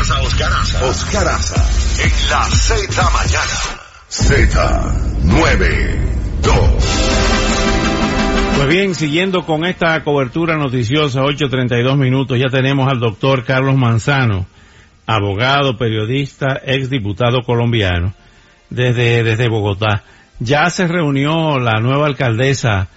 Escuchas a Oscar Aza. Oscar Aza en la Z mañana. Z92. Pues bien, siguiendo con esta cobertura noticiosa, 8.32 minutos, ya tenemos al doctor Carlos Manzano, abogado, periodista, exdiputado colombiano, desde, desde Bogotá. Ya se reunió la nueva alcaldesa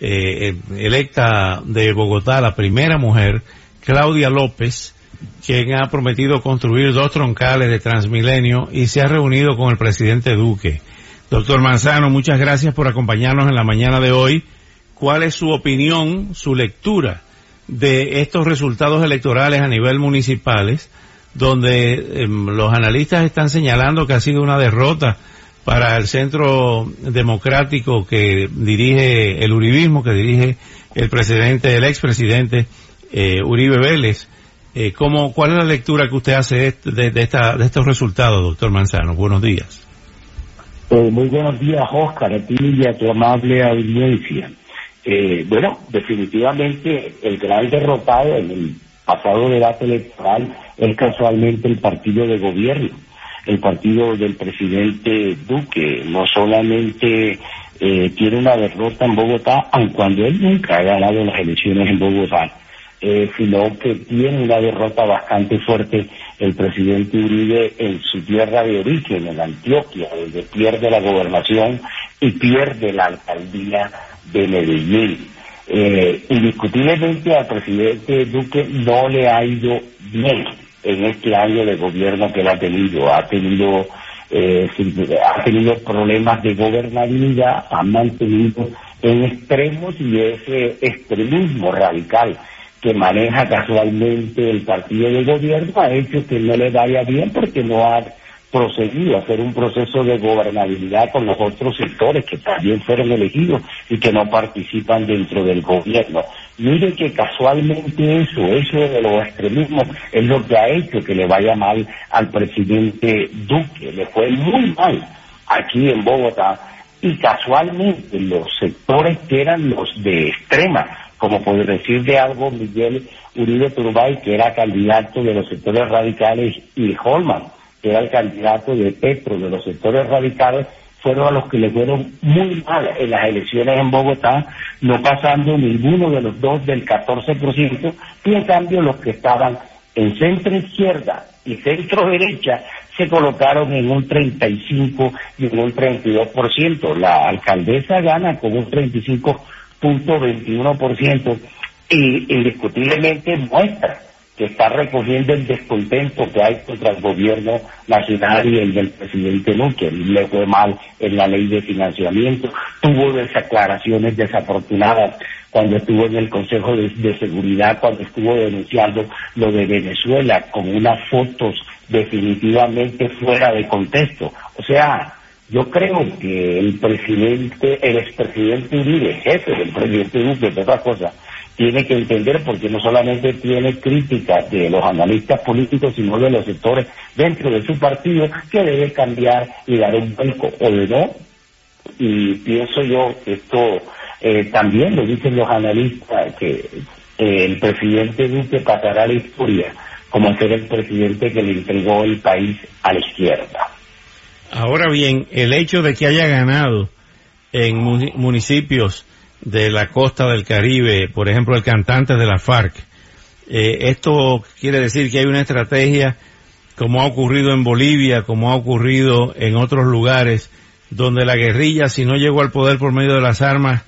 eh, electa de Bogotá, la primera mujer, Claudia López, quien ha prometido construir dos troncales de Transmilenio y se ha reunido con el presidente Duque. Doctor Manzano, muchas gracias por acompañarnos en la mañana de hoy. ¿Cuál es su opinión, su lectura de estos resultados electorales a nivel municipales, donde em, los analistas están señalando que ha sido una derrota para el centro democrático que dirige el uribismo, que dirige el presidente, el expresidente eh, Uribe Vélez? Eh, ¿cómo, ¿Cuál es la lectura que usted hace de, de, esta, de estos resultados, doctor Manzano? Buenos días. Eh, muy buenos días, Oscar, a ti y a tu amable audiencia. Eh, bueno, definitivamente el gran derrotado en el pasado debate electoral es casualmente el partido de gobierno, el partido del presidente Duque. No solamente eh, tiene una derrota en Bogotá, aun cuando él nunca ha ganado las elecciones en Bogotá, eh, sino que tiene una derrota bastante fuerte el presidente Uribe en su tierra de origen, en Antioquia, donde pierde la gobernación y pierde la alcaldía de Medellín. Eh, indiscutiblemente al presidente Duque no le ha ido bien en este año de gobierno que él ha tenido. Ha tenido, eh, ha tenido problemas de gobernabilidad, ha mantenido en extremos y ese extremismo radical que maneja casualmente el partido de gobierno ha hecho que no le vaya bien porque no ha procedido a hacer un proceso de gobernabilidad con los otros sectores que también fueron elegidos y que no participan dentro del gobierno. Mire que casualmente eso, eso de los extremismos, es lo que ha hecho que le vaya mal al presidente Duque. Le fue muy mal aquí en Bogotá y casualmente los sectores que eran los de extrema como por decir de algo Miguel Uribe Turbay, que era candidato de los sectores radicales, y Holman, que era el candidato de Petro de los sectores radicales, fueron a los que le fueron muy mal en las elecciones en Bogotá, no pasando ninguno de los dos del 14%, y en cambio los que estaban en centro izquierda y centro derecha se colocaron en un 35 y en un 32%. La alcaldesa gana con un 35 veintiuno y indiscutiblemente muestra que está recogiendo el descontento que hay contra el gobierno nacional y el del presidente Luque. Le fue mal en la ley de financiamiento, tuvo desaclaraciones desafortunadas cuando estuvo en el Consejo de, Seguridad, cuando estuvo denunciando lo de Venezuela con unas fotos definitivamente fuera de contexto. O sea, yo creo que el presidente, el expresidente Uribe, jefe del presidente Duque, de otra cosa, tiene que entender porque no solamente tiene críticas de los analistas políticos, sino de los sectores dentro de su partido que debe cambiar y dar un vuelco, o de no. Y pienso yo que esto eh, también lo dicen los analistas, que el presidente Duque pasará la historia como ser el presidente que le entregó el país a la izquierda. Ahora bien, el hecho de que haya ganado en municipios de la costa del Caribe, por ejemplo, el cantante de la FARC, eh, esto quiere decir que hay una estrategia, como ha ocurrido en Bolivia, como ha ocurrido en otros lugares, donde la guerrilla, si no llegó al poder por medio de las armas,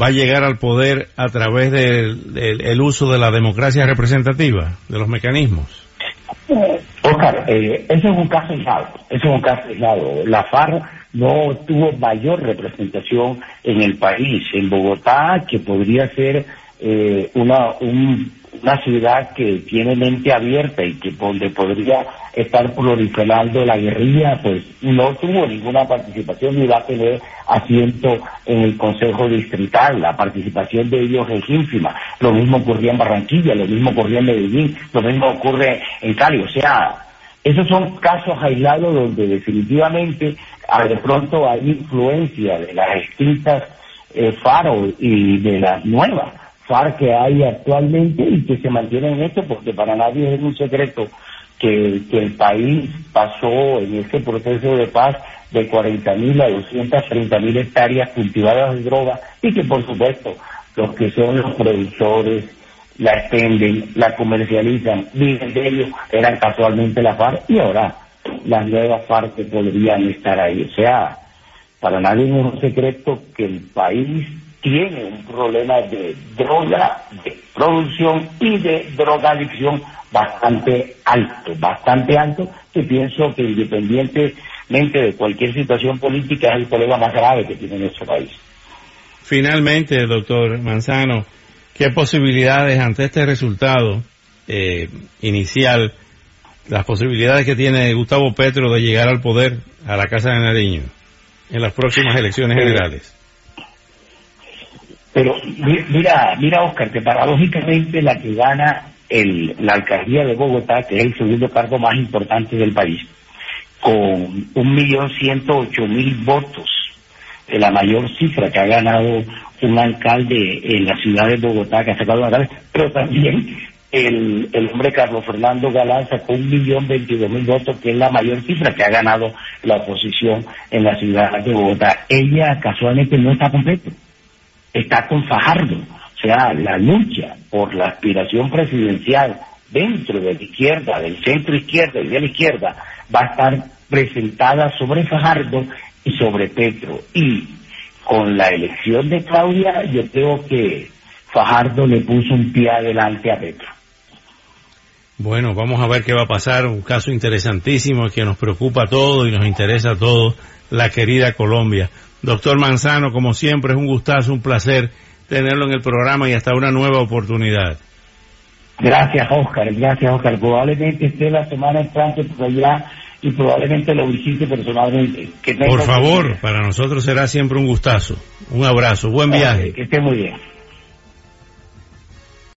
va a llegar al poder a través del, del uso de la democracia representativa, de los mecanismos. Oscar, eh, eso es un caso aislado, eso es un caso aislado. La FARC no tuvo mayor representación en el país, en Bogotá, que podría ser eh, una, un, una ciudad que tiene mente abierta y que donde podría estar proliferando la guerrilla, pues no tuvo ninguna participación ni va a tener asiento en el Consejo Distrital. La participación de ellos es ínfima. Lo mismo ocurría en Barranquilla, lo mismo ocurría en Medellín, lo mismo ocurre en Cali. O sea, esos son casos aislados donde definitivamente de pronto hay influencia de las extintas eh, FARO y de las nuevas que hay actualmente y que se mantiene en esto, porque para nadie es un secreto que, el país pasó en este proceso de paz de 40.000 a 230.000 hectáreas cultivadas de droga y que por supuesto los que son los productores la extenden, la comercializan, viven de ellos, eran casualmente la FARC y ahora las nuevas FARC que podrían estar ahí. O sea, para nadie es un secreto que el país tiene un problema de droga, de producción y de drogadicción bastante alto, bastante alto, que pienso que independientemente de cualquier situación política es el problema más grave que tiene nuestro país. Finalmente, doctor Manzano, ¿qué posibilidades ante este resultado eh, inicial, las posibilidades que tiene Gustavo Petro de llegar al poder a la Casa de Nariño en las próximas elecciones eh, generales? Pero mira, mira Oscar, que paradójicamente la que gana el, la alcaldía de Bogotá, que es el segundo cargo más importante del país, con un millón ciento ocho mil votos, la mayor cifra que ha ganado un alcalde en la ciudad de Bogotá, que ha sacado una pero también el, el hombre Carlos Fernando Galán sacó un millón veintidós mil votos, que es la mayor cifra que ha ganado la oposición en la ciudad de Bogotá. Ella casualmente no está completa está con Fajardo. O sea, la lucha por la aspiración presidencial dentro de la izquierda, del centro izquierda y de la izquierda, va a estar presentada sobre Fajardo y sobre Petro. Y con la elección de Claudia, yo creo que Fajardo le puso un pie adelante a Petro. Bueno, vamos a ver qué va a pasar. Un caso interesantísimo que nos preocupa a todos y nos interesa a todos, la querida Colombia. Doctor Manzano, como siempre, es un gustazo, un placer tenerlo en el programa y hasta una nueva oportunidad. Gracias, Oscar. Gracias, Oscar. Probablemente esté la semana entrante por allá y probablemente lo visite personalmente. por favor, para nosotros será siempre un gustazo. Un abrazo. Buen viaje. que esté muy bien.